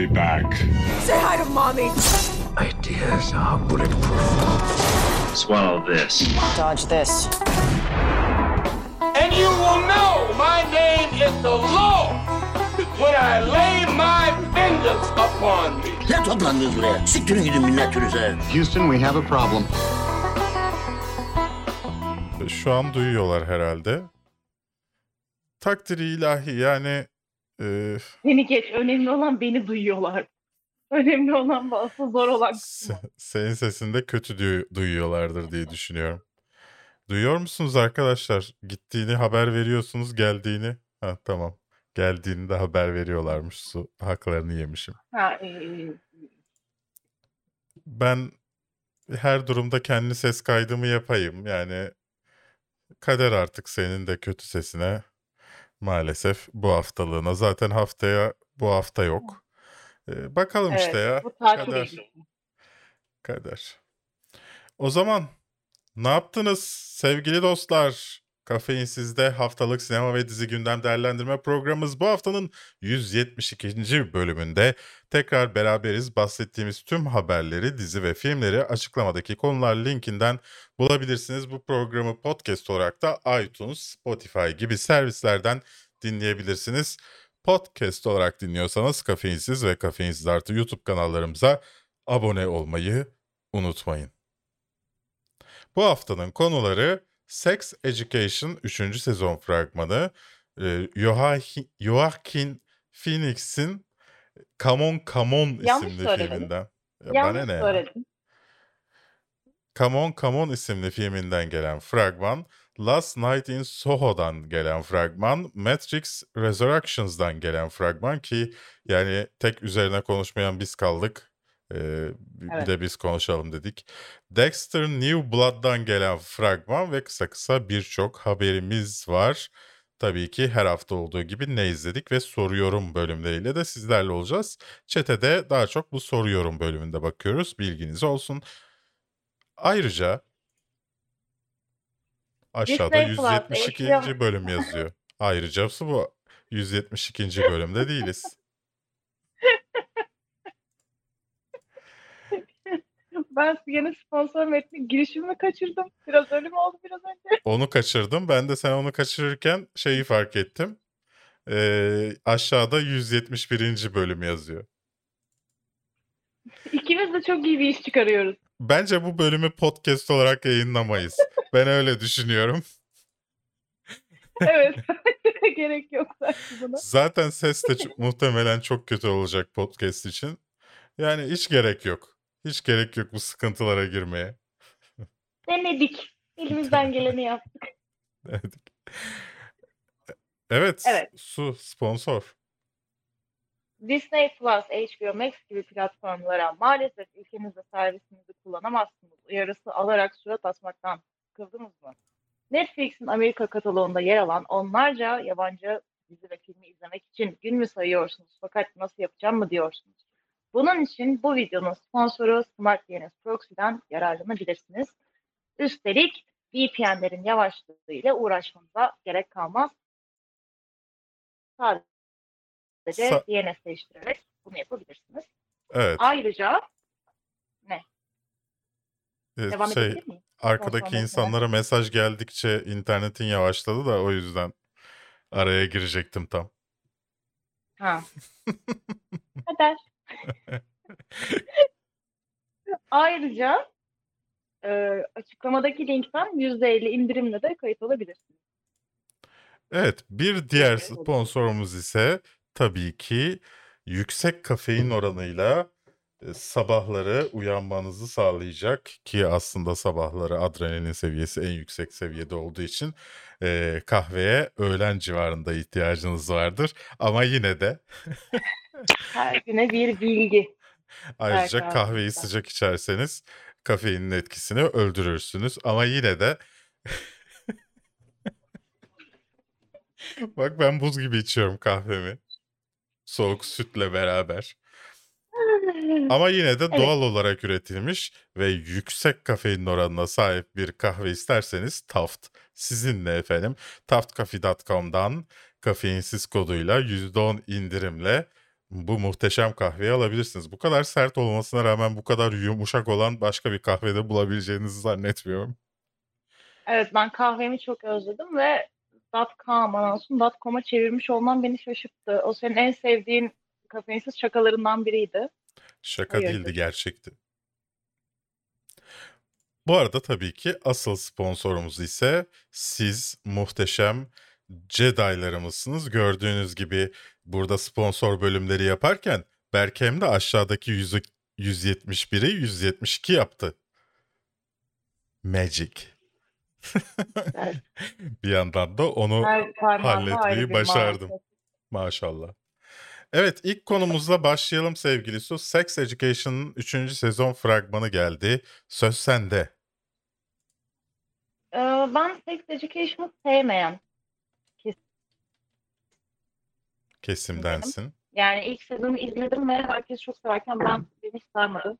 be back. Say hi to mommy. Ideas are bulletproof. Swallow this. Dodge this. And you will know my name is the Lord when I lay my vengeance upon me. Ne toplandınız buraya? Siktirin gidin minnetünüze. Houston, we have a problem. Şu an duyuyorlar herhalde. Takdiri ilahi yani e, Beni geç. Önemli olan beni duyuyorlar. Önemli olan bu asıl zor olan kısmı. se- senin sesinde kötü duyu- duyuyorlardır diye düşünüyorum. Duyuyor musunuz arkadaşlar? Gittiğini haber veriyorsunuz, geldiğini. Ha tamam. Geldiğini de haber veriyorlarmış. Su haklarını yemişim. Ha, e, Ben her durumda kendi ses kaydımı yapayım. Yani kader artık senin de kötü sesine maalesef bu haftalığına. Zaten haftaya bu hafta yok. Ee, bakalım evet, işte ya. bu Kader. Kader. O zaman ne yaptınız sevgili dostlar? Kafeinsiz'de haftalık sinema ve dizi gündem değerlendirme programımız bu haftanın 172. bölümünde tekrar beraberiz. Bahsettiğimiz tüm haberleri, dizi ve filmleri açıklamadaki konular linkinden bulabilirsiniz. Bu programı podcast olarak da iTunes, Spotify gibi servislerden dinleyebilirsiniz. Podcast olarak dinliyorsanız Kafeinsiz ve Kafeinsiz artı YouTube kanallarımıza abone olmayı unutmayın. Bu haftanın konuları Sex Education 3. sezon fragmanı, e, Joaquin- Phoenix'in Come On Come On Yanlış isimli söyledin. filminden. Ya bana Yanlış ne ya? söyledim. Come On Come On isimli filminden gelen fragman, Last Night in Soho'dan gelen fragman, Matrix Resurrections'dan gelen fragman ki yani tek üzerine konuşmayan biz kaldık. Ee, bir Evet. de biz konuşalım dedik. Dexter New Blood'dan gelen fragman ve kısa kısa birçok haberimiz var. Tabii ki her hafta olduğu gibi ne izledik ve soruyorum bölümleriyle de sizlerle olacağız. Çetede daha çok bu soruyorum bölümünde bakıyoruz. Bilginiz olsun. Ayrıca aşağıda Disney Plus, 172. HBO bölüm yazıyor. Ayrıcası bu 172. bölümde değiliz. Ben yeni sponsor metni girişimi kaçırdım. Biraz öyle mi oldu biraz önce? Onu kaçırdım. Ben de sen onu kaçırırken şeyi fark ettim. Ee, aşağıda 171. bölüm yazıyor. İkimiz de çok iyi bir iş çıkarıyoruz. Bence bu bölümü podcast olarak yayınlamayız. Ben öyle düşünüyorum. Evet. Gerek yok buna. Zaten ses de muhtemelen çok kötü olacak podcast için. Yani hiç gerek yok. Hiç gerek yok bu sıkıntılara girmeye. Denedik. Elimizden geleni yaptık. Evet. Evet, Evet. su sponsor. Disney Plus, HBO Max gibi platformlara maalesef ülkemizde servisinizi kullanamazsınız uyarısı alarak surat asmaktan sıkıldınız mı? Netflix'in Amerika kataloğunda yer alan onlarca yabancı dizi ve filmi izlemek için gün mü sayıyorsunuz fakat nasıl yapacağım mı diyorsunuz? Bunun için bu videonun sponsoru Smart DNS Proxy'den yararlanabilirsiniz. Üstelik VPN'lerin yavaşlığı ile uğraşmanıza gerek kalmaz. Sadece Sa- DNS değiştirerek bunu yapabilirsiniz. Evet. Ayrıca e, devam şey, edebilir miyim? arkadaki insanlara mesaj geldikçe internetin yavaşladı da o yüzden araya girecektim tam. Ha. Kader. Ayrıca e, açıklamadaki linkten %50 indirimle de kayıt olabilirsiniz. Evet, bir diğer sponsorumuz ise tabii ki yüksek kafein oranıyla e, sabahları uyanmanızı sağlayacak ki aslında sabahları adrenalin seviyesi en yüksek seviyede olduğu için e, kahveye öğlen civarında ihtiyacınız vardır. Ama yine de Her güne bir bilgi. ayrıca kahvaltıda. kahveyi sıcak içerseniz kafeinin etkisini öldürürsünüz. Ama yine de bak ben buz gibi içiyorum kahvemi. Soğuk sütle beraber. Ama yine de Evet. doğal olarak üretilmiş ve yüksek kafein oranına sahip bir kahve isterseniz Taft sizinle efendim. Taftcoffee.com'dan kafeinsiz koduyla %10 indirimle bu muhteşem kahveyi alabilirsiniz. Bu kadar sert olmasına rağmen bu kadar yumuşak olan başka bir kahvede bulabileceğinizi zannetmiyorum. Evet ben kahvemi çok özledim ve .com anonsun .com'a çevirmiş olman beni şaşırttı. O senin en sevdiğin kafeinsiz şakalarından biriydi. Şaka Hayırdır? değildi gerçekti. Bu arada tabii ki asıl sponsorumuz ise siz muhteşem Jedi'larımızsınız. Gördüğünüz gibi burada sponsor bölümleri yaparken Berkem de aşağıdaki 100 171'i 172 yaptı. Magic. Bir yandan da onu Her halletmeyi başardım. marifet. Maşallah. Evet ilk konumuzla başlayalım sevgili Su. Sex Education'ın 3. sezon fragmanı geldi. Söz sende. Ee, ben Sex Education'ı sevmeyen Kesimdensin. Yani ilk sezonu izledim ve herkes çok severken ben beni hiç sarmadı.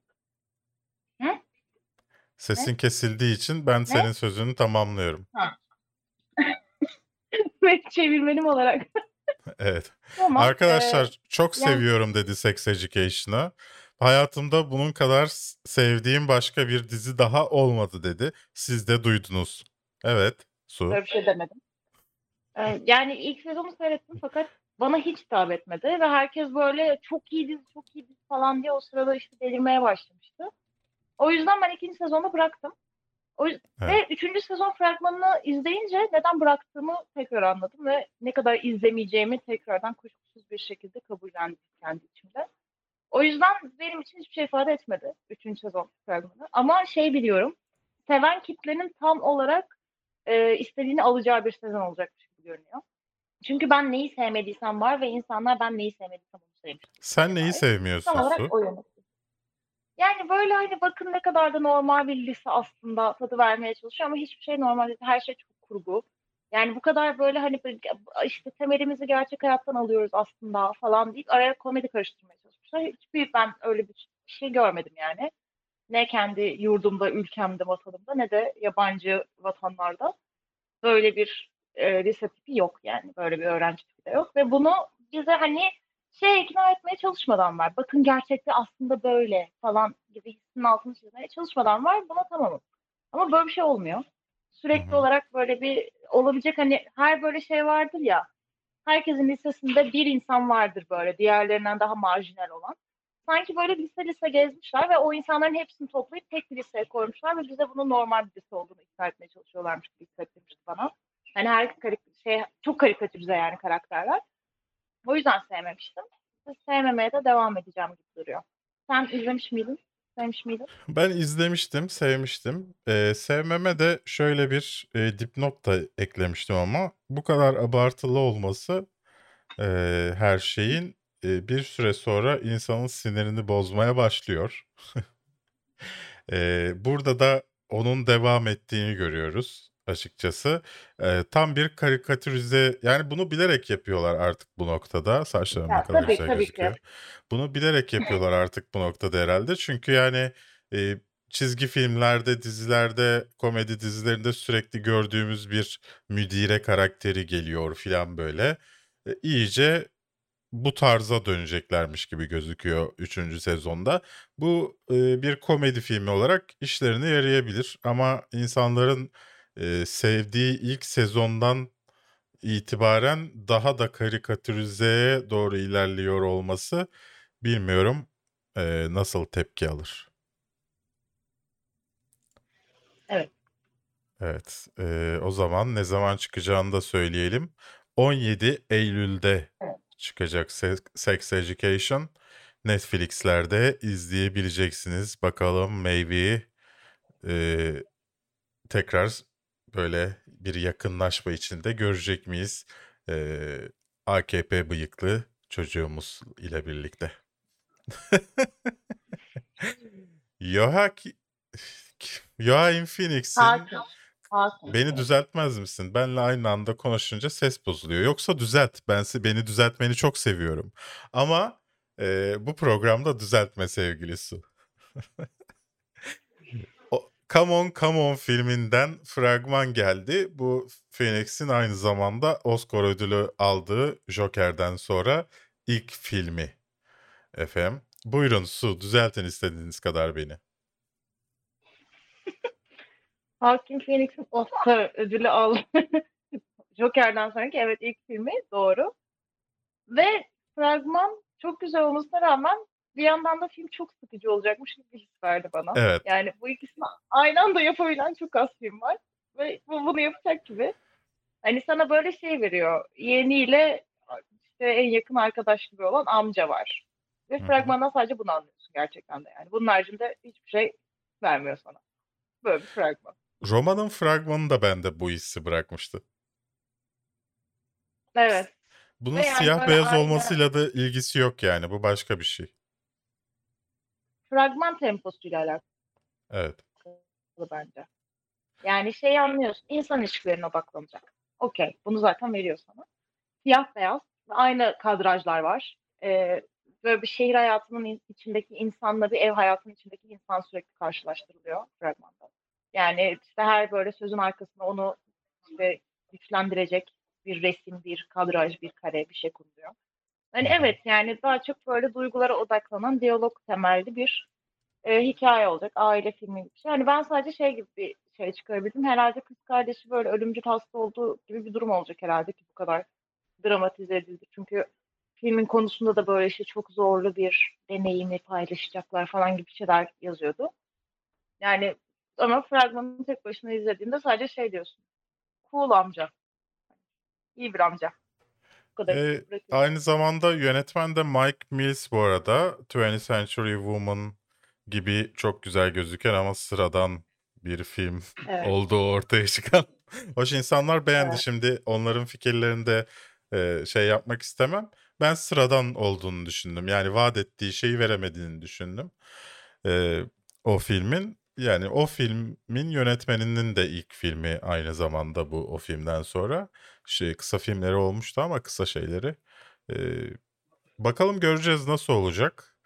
Sesin kesildiği için ben senin sözünü tamamlıyorum. Ve çevirmenim olarak. Evet. Ama, Arkadaşlar e, çok yani- seviyorum dedi Sex Education'ı. Hayatımda bunun kadar sevdiğim başka bir dizi daha olmadı dedi. Siz de duydunuz. Evet. Su. Böyle bir şey demedim. Ee, yani ilk sezonu seyrettim fakat bana hiç hitap etmedi ve herkes böyle çok iyi dizi çok iyi dizi falan diye o sırada işte delirmeye başlamıştı. O yüzden ben ikinci sezonu bıraktım. O Evet. Ve üçüncü sezon fragmanını izleyince neden bıraktığımı tekrar anladım ve ne kadar izlemeyeceğimi tekrardan kuşkusuz bir şekilde kabullendim kendi içimde. O yüzden benim için hiçbir şey ifade etmedi üçüncü sezon fragmanı. Ama şey biliyorum, seven kitlenin tam olarak e, istediğini alacağı bir sezon olacakmış gibi görünüyor. Çünkü ben neyi sevmediysem var ve insanlar ben neyi sevmediysem onu sevmiş. Sen neyi Tam sevmiyorsun Su? olarak o yönetim. Yani böyle hani bakın ne kadar da normal bir lise aslında tadı vermeye çalışıyor ama hiçbir şey normal değil. Her şey çok kurgu. Yani bu kadar böyle hani işte temelimizi gerçek hayattan alıyoruz aslında falan deyip araya komedi karıştırmaya çalışmışlar. Hiçbir ben öyle bir şey görmedim yani. Ne kendi yurdumda, ülkemde, vatanımda ne de yabancı vatanlarda böyle bir e, lise tipi yok yani. Böyle bir öğrenci tipi de yok. Ve bunu bize hani şey ikna etmeye çalışmadan var. Bakın gerçekte aslında böyle falan gibi hissinin altını çizmeye çalışmadan var. Buna tamamım. Ama böyle bir şey olmuyor. Sürekli olarak böyle bir olabilecek hani her böyle şey vardır ya. Herkesin listesinde bir insan vardır böyle diğerlerinden daha marjinal olan. Sanki böyle lise lise gezmişler ve o insanların hepsini toplayıp tek bir listeye koymuşlar ve bize bunun normal bir lise olduğunu ikna etmeye çalışıyorlarmış gibi hissettirmişti bana. Hani her karik- şey çok karikatürize yani karakterler. O yüzden sevmemiştim. Sevmemeye de devam edeceğim gibi duruyor. Sen izlemiş miydin? Miydin? Ben izlemiştim, sevmiştim. Ee, sevmeme de şöyle bir e, dipnot da eklemiştim ama bu kadar abartılı olması e, her şeyin e, bir süre sonra insanın sinirini bozmaya başlıyor. E, burada da onun devam ettiğini görüyoruz açıkçası. E, tam bir karikatürize yani bunu bilerek yapıyorlar artık bu noktada. Saçlarım ne kadar tabii, güzel tabii ki. gözüküyor. Bunu bilerek yapıyorlar artık bu noktada herhalde. Çünkü yani e, çizgi filmlerde, dizilerde, komedi dizilerinde sürekli gördüğümüz bir müdire karakteri geliyor filan böyle. E, iyice bu tarza döneceklermiş gibi gözüküyor 3. sezonda. Bu e, bir komedi filmi olarak işlerine yarayabilir ama insanların e, sevdiği ilk sezondan itibaren daha da karikatürizeye doğru ilerliyor olması bilmiyorum e, nasıl tepki alır. Evet. Evet. e, o zaman ne zaman çıkacağını da söyleyelim. 17 Eylül'de Evet. çıkacak Se- Sex Education. Netflix'lerde izleyebileceksiniz. Bakalım Maybe e, tekrar böyle bir yakınlaşma içinde görecek miyiz? E, AKP bıyıklı çocuğumuz ile birlikte. Joaquin, Joaquin Phoenix'in. Beni düzeltmez misin? Benle aynı anda konuşunca ses bozuluyor. Yoksa düzelt. Ben beni düzeltmeni çok seviyorum. Ama e, bu programda düzeltme sevgili Su. O, Come On Come On filminden fragman geldi. Bu Phoenix'in aynı zamanda Oscar ödülü aldığı Joker'den sonra ilk filmi. Efendim? Buyurun Su, düzeltin istediğiniz kadar beni. Joaquin Phoenix'in Oscar ödülü al. Joker'den sonraki evet ilk filmi doğru. Ve fragman çok güzel olmasına rağmen bir yandan da film çok sıkıcı olacakmış gibi bir his verdi bana. Evet. Yani bu ikisini aynı anda yapabilen çok az film var. Ve bu bunu yapacak gibi. Hani sana böyle şey veriyor. Yeğeniyle işte en yakın arkadaş gibi olan amca var. Ve Hı hı. fragmandan sadece bunu anlıyorsun gerçekten de yani. Bunun haricinde hiçbir şey vermiyor sana. Böyle bir fragman. Roma'nın fragmanı da bende bu hissi bırakmıştı. Evet. Bunun Ve yani siyah beyaz aynı- olmasıyla da ilgisi yok yani. Bu başka bir şey. Fragman temposuyla alakalı Evet. bence. Yani şey anlıyorsun. insan ilişkilerine odaklanacak. Okey. Bunu zaten veriyor sana. Siyah beyaz. Aynı kadrajlar var. Ee, böyle bir şehir hayatının in- içindeki insanla bir ev hayatının içindeki insan sürekli karşılaştırılıyor fragmanda. Yani işte her böyle sözün arkasına onu işte güçlendirecek bir resim, bir kadraj, bir kare bir şey konuluyor. Hani evet yani daha çok böyle duygulara odaklanan diyalog temelli bir e, hikaye olacak. Aile filmi gibi bir şey. Yani ben sadece şey gibi bir şey çıkarabildim. Herhalde kız kardeşi böyle ölümcül hasta olduğu gibi bir durum olacak herhalde ki bu kadar dramatize edildi. Çünkü filmin konusunda da böyle işte çok zorlu bir deneyimi paylaşacaklar falan gibi şeyler yazıyordu. Yani ama fragmanını tek başına izlediğinde sadece şey diyorsun. Cool amca. İyi bir amca. Kadar. Bırakıyorum. Aynı zamanda yönetmen de Mike Mills bu arada. 20th Century Woman gibi çok güzel gözüken ama sıradan bir film Evet. olduğu ortaya çıkan. Hoş insanlar beğendi. Evet. Şimdi onların fikirlerini de e, şey yapmak istemem. Ben sıradan olduğunu düşündüm. Yani vaat ettiği şeyi veremediğini düşündüm. E, o filmin. Yani o filmin yönetmeninin de ilk filmi aynı zamanda bu o filmden sonra. Şey kısa filmleri olmuştu ama kısa şeyleri. E, bakalım göreceğiz nasıl olacak.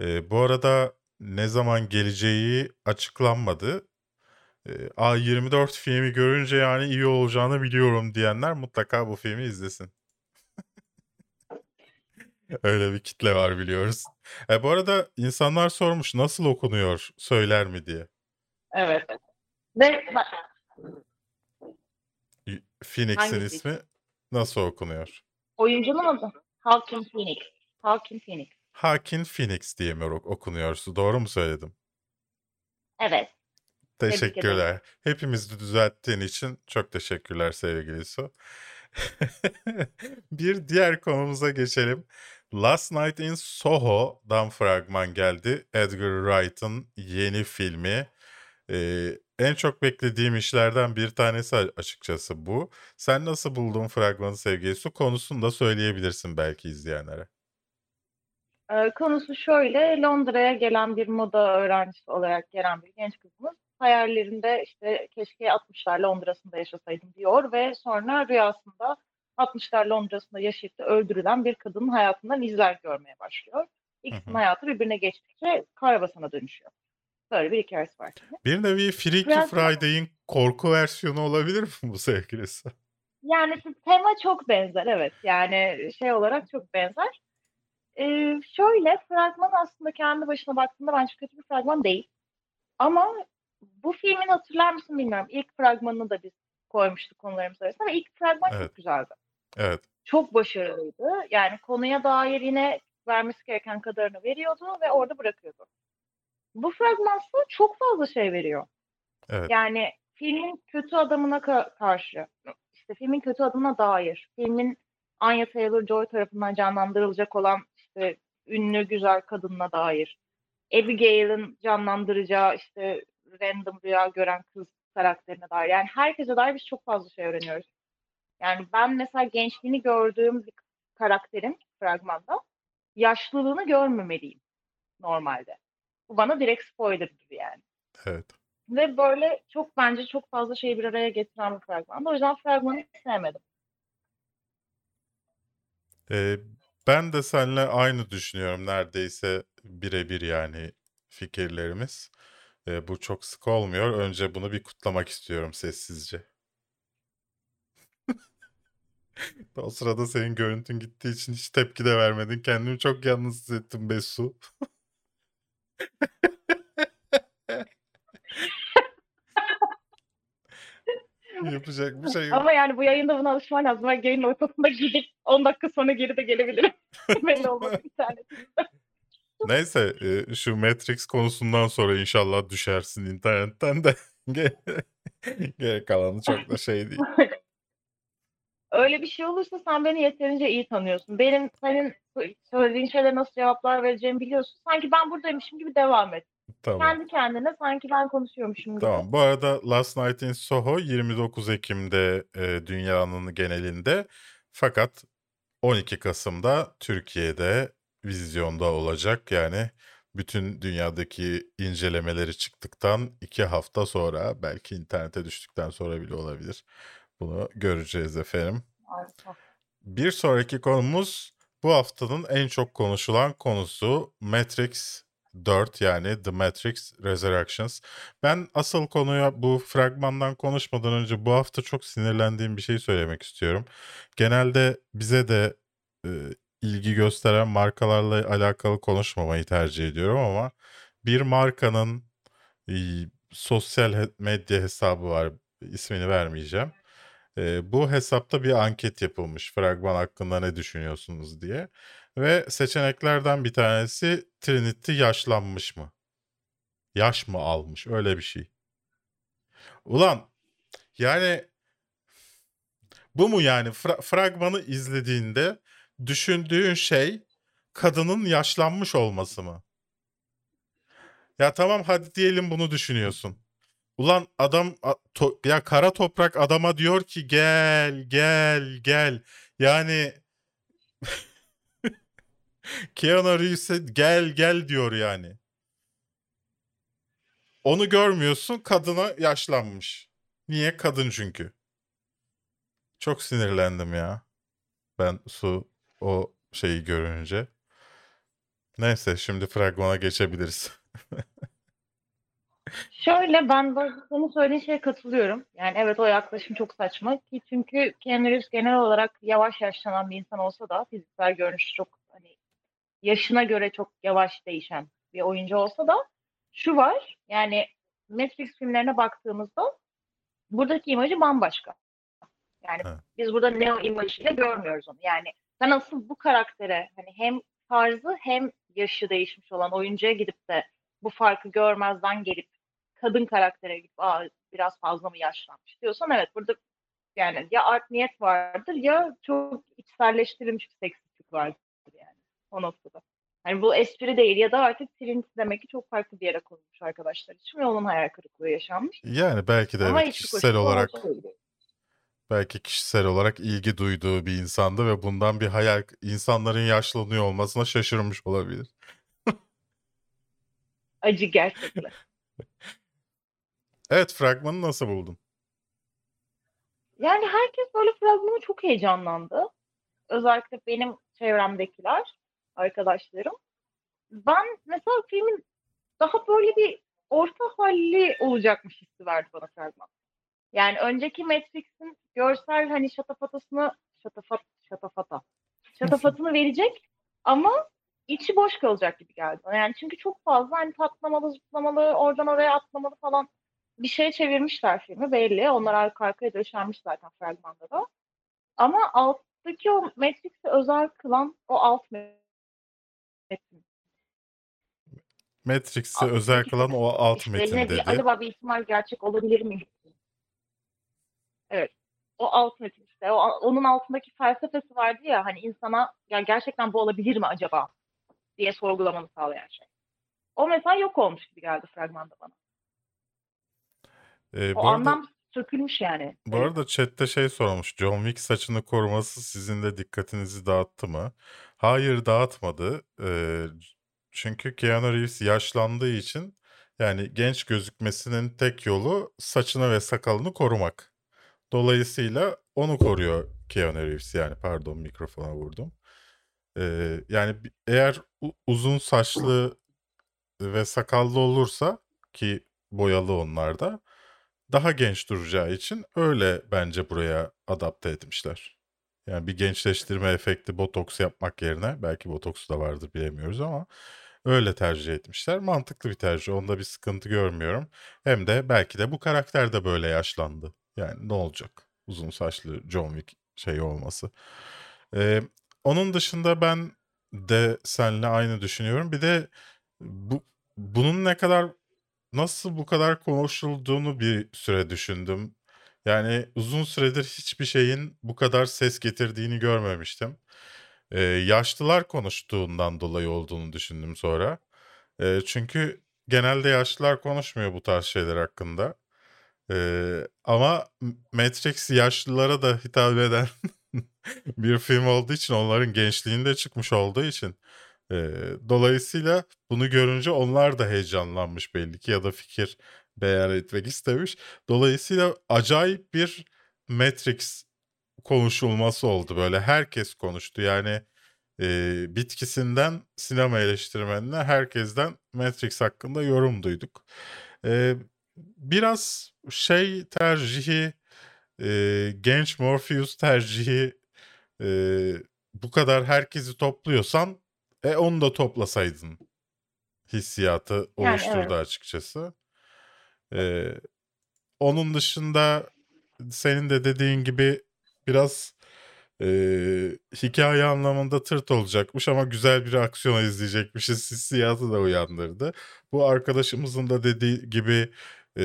E, bu arada ne zaman geleceği açıklanmadı. E, A24 filmi görünce yani iyi olacağını biliyorum diyenler mutlaka bu filmi izlesin. Öyle bir kitle var biliyoruz. E, bu arada insanlar sormuş nasıl okunuyor söyler mi diye. Evet. Ve Phoenix'in Hangisi? ismi nasıl okunuyor? oyuncunun adı Joaquin Phoenix. Joaquin Phoenix. Hakin Phoenix diye mi ok- okunuyor? Doğru mu söyledim? Evet. Teşekkürler. Hepimizi düzelttiğin için çok teşekkürler sevgili Su. Bir diğer konumuza geçelim. Last Night in Soho'dan fragman geldi. Edgar Wright'ın yeni filmi. Ee, en çok beklediğim işlerden bir tanesi açıkçası bu. Sen nasıl buldun fragmanı sevgili Su? Konusunu da söyleyebilirsin belki izleyenlere. Ee, konusu şöyle, Londra'ya gelen bir moda öğrencisi olarak gelen bir genç kızımız hayallerinde işte keşke 60'lar Londra'sında yaşasaydım diyor ve sonra rüyasında 60'lar Londra'sında yaşayıp da öldürülen bir kadının hayatından izler görmeye başlıyor. İkisinin hayatı birbirine geçtikçe karabasana dönüşüyor. Böyle bir hikayesi var. Bir nevi Freaky Biraz- Friday'in korku versiyonu olabilir mi bu sevgilisi? Yani tema çok benzer evet. Yani şey olarak çok benzer. Ee, şöyle fragman aslında kendi başına baktığında bence kötü bir fragman değil. Ama bu filmin hatırlar mısın bilmiyorum. İlk fragmanını da biz koymuştuk konularımız arasında ve ilk fragman Evet. çok güzeldi. Evet. Çok başarılıydı. Yani konuya dair yine vermesi gereken kadarını veriyordu ve orada bırakıyordu. Bu fragmansa çok fazla şey veriyor. Evet. Yani filmin kötü adamına ka- karşı, işte filmin kötü adamına dair, filmin Anya Taylor-Joy tarafından canlandırılacak olan işte ünlü güzel kadınına dair, Abigail'in canlandıracağı işte random rüya gören kız karakterine dair. Yani herkese dair biz çok fazla şey öğreniyoruz. Yani ben mesela gençliğini gördüğüm bir karakterin fragmanda yaşlılığını görmemeliyim normalde. Bu bana direkt spoiler'dır yani. Evet. Ve böyle çok bence çok fazla şeyi bir araya getiren bir fragman. O yüzden fragmanı sevmedim. Ee, ben de seninle aynı düşünüyorum neredeyse birebir yani fikirlerimiz. Ee, bu çok sık olmuyor. Önce bunu bir kutlamak istiyorum sessizce. O sırada senin görüntün gittiği için hiç tepki de vermedin. Kendimi çok yalnız hissettim Besu. Yapacak bir şey yok. Ama yani bu yayında buna alışman lazım. Ben yayının ortasında gidip 10 dakika sonra geri de gelebilirim. Belli olmaz internet. Neyse e, şu Matrix konusundan sonra inşallah düşersin internetten de. Geri kalanı çok da şey değil. Öyle bir şey olursa sen beni yeterince iyi tanıyorsun. Benim senin söylediğin şeylere nasıl cevaplar vereceğimi biliyorsun. Sanki ben buradaymışım gibi devam et. Tamam. Kendi kendine sanki ben konuşuyormuşum gibi. Tamam. Bu arada Last Night in Soho 29 Ekim'de e, dünyanın genelinde fakat 12 Kasım'da Türkiye'de vizyonda olacak. Yani bütün dünyadaki incelemeleri çıktıktan iki hafta sonra belki internete düştükten sonra bile olabilir. Bunu göreceğiz efendim. Harika. Bir sonraki konumuz bu haftanın en çok konuşulan konusu Matrix 4 yani The Matrix Resurrections. Ben asıl konuya bu fragmandan konuşmadan önce bu hafta çok sinirlendiğim bir şey söylemek istiyorum. Genelde bize de e, ilgi gösteren markalarla alakalı konuşmamayı tercih ediyorum ama bir markanın e, sosyal medya hesabı var. ismini vermeyeceğim. E, bu hesapta bir anket yapılmış fragman hakkında ne düşünüyorsunuz diye. Ve seçeneklerden bir tanesi Trinity yaşlanmış mı? Yaş mı almış? Öyle bir şey. Ulan yani bu mu yani Fra- fragmanı izlediğinde düşündüğün şey kadının yaşlanmış olması mı? Ya tamam hadi diyelim bunu düşünüyorsun. Ulan adam ya kara toprak adama diyor ki gel gel gel. Yani Keanu Reeves'e gel gel diyor yani. Onu görmüyorsun kadına yaşlanmış. Niye? Kadın çünkü. Çok sinirlendim ya. Ben su o şeyi görünce. Neyse şimdi fragmana geçebiliriz. Şöyle ben de senin söylediğin şeye katılıyorum. Yani evet o yaklaşım çok saçma ki çünkü Keanu Reeves genel olarak yavaş yaşlanan bir insan olsa da fiziksel görünüşü çok hani yaşına göre çok yavaş değişen bir oyuncu olsa da şu var yani Matrix filmlerine baktığımızda buradaki imajı bambaşka. Yani Evet. biz burada Neo imajıyla görmüyoruz onu. Yani sen asıl bu karaktere hani hem tarzı hem yaşı değişmiş olan oyuncuya gidip de bu farkı görmezden gelip kadın karaktere gidip Aa, biraz fazla mı yaşlanmış diyorsan evet burada yani ya art niyet vardır ya çok içselleştirilmiş bir seksistlik vardır yani o noktada. Hani bu espri değil ya da artık Trinity demek ki çok farklı bir yere konulmuş arkadaşlar için ve onun hayal kırıklığı yaşanmış. Yani belki de Ama evet, kişisel olarak belki kişisel olarak ilgi duyduğu bir insandı ve bundan bir hayal insanların yaşlanıyor olmasına şaşırmış olabilir. acı gerçekten. Evet fragmanı nasıl buldun? Yani herkes böyle fragmanı çok heyecanlandı. Özellikle benim çevremdekiler, arkadaşlarım. Ben mesela filmin daha böyle bir orta halli olacakmış hissi verdi bana fragman. Yani önceki Matrix'in görsel hani şatafatasını şatafat şatafata şatafatını verecek ama içi boş kalacak gibi geldi. Yani çünkü çok fazla hani patlamalı, zıplamalı, oradan oraya atlamalı falan bir şeye çevirmişler filmi belli. Onlar arka arkaya döşenmiş zaten fragmanda da. Ama alttaki o Matrix'i özel kılan o alt metin. Matrix'i özel kılan o alt İşte metin ne bir, dedi. acaba bir ihtimal gerçek olabilir mi? Evet. O alt metin işte. O, onun altındaki felsefesi vardı ya hani insana ya gerçekten bu olabilir mi acaba diye sorgulamanı sağlayan şey. O mesela yok olmuş gibi geldi fragmanda bana. Ee, O bu arada, anlam sökülmüş yani. bu arada chatte şey sormuş. John Wick saçını koruması sizin de dikkatinizi dağıttı mı? Hayır dağıtmadı. Ee, çünkü Keanu Reeves yaşlandığı için yani genç gözükmesinin tek yolu saçını ve sakalını korumak. Dolayısıyla onu koruyor Keanu Reeves yani pardon mikrofona vurdum. Ee, yani bi- eğer u- uzun saçlı ve sakallı olursa ki boyalı onlar da daha genç duracağı için öyle bence buraya adapte etmişler. Yani bir gençleştirme efekti botoks yapmak yerine belki botoks da vardır bilemiyoruz ama öyle tercih etmişler. Mantıklı bir tercih. Onda bir sıkıntı görmüyorum. Hem de belki de bu karakter de böyle yaşlandı. Yani ne olacak? Uzun saçlı John Wick şey olması. Ee, onun dışında ben de seninle aynı düşünüyorum. Bir de bu bunun ne kadar nasıl bu kadar konuşulduğunu bir süre düşündüm. Yani uzun süredir hiçbir şeyin bu kadar ses getirdiğini görmemiştim. Ee, yaşlılar konuştuğundan dolayı olduğunu düşündüm sonra. Ee, çünkü genelde yaşlılar konuşmuyor bu tarz şeyler hakkında. Ee, ama Matrix yaşlılara da hitap eden bir film olduğu için onların gençliğinde çıkmış olduğu için dolayısıyla bunu görünce onlar da heyecanlanmış belli ki ya da fikir beyan etmek istemiş. Dolayısıyla acayip bir Matrix konuşulması oldu böyle herkes konuştu yani e, bitkisinden sinema eleştirmenine herkesten Matrix hakkında yorum duyduk. E, biraz şey tercihi e, genç Morpheus tercihi e, bu kadar herkesi topluyorsan e onu da toplasaydın hissiyatı Yani oluşturdu evet. açıkçası. E, onun dışında senin de dediğin gibi biraz e, hikaye anlamında tırt olacakmış ama güzel bir aksiyon izleyecekmişiz hissiyatı da uyandırdı. Bu arkadaşımızın da dediği gibi e,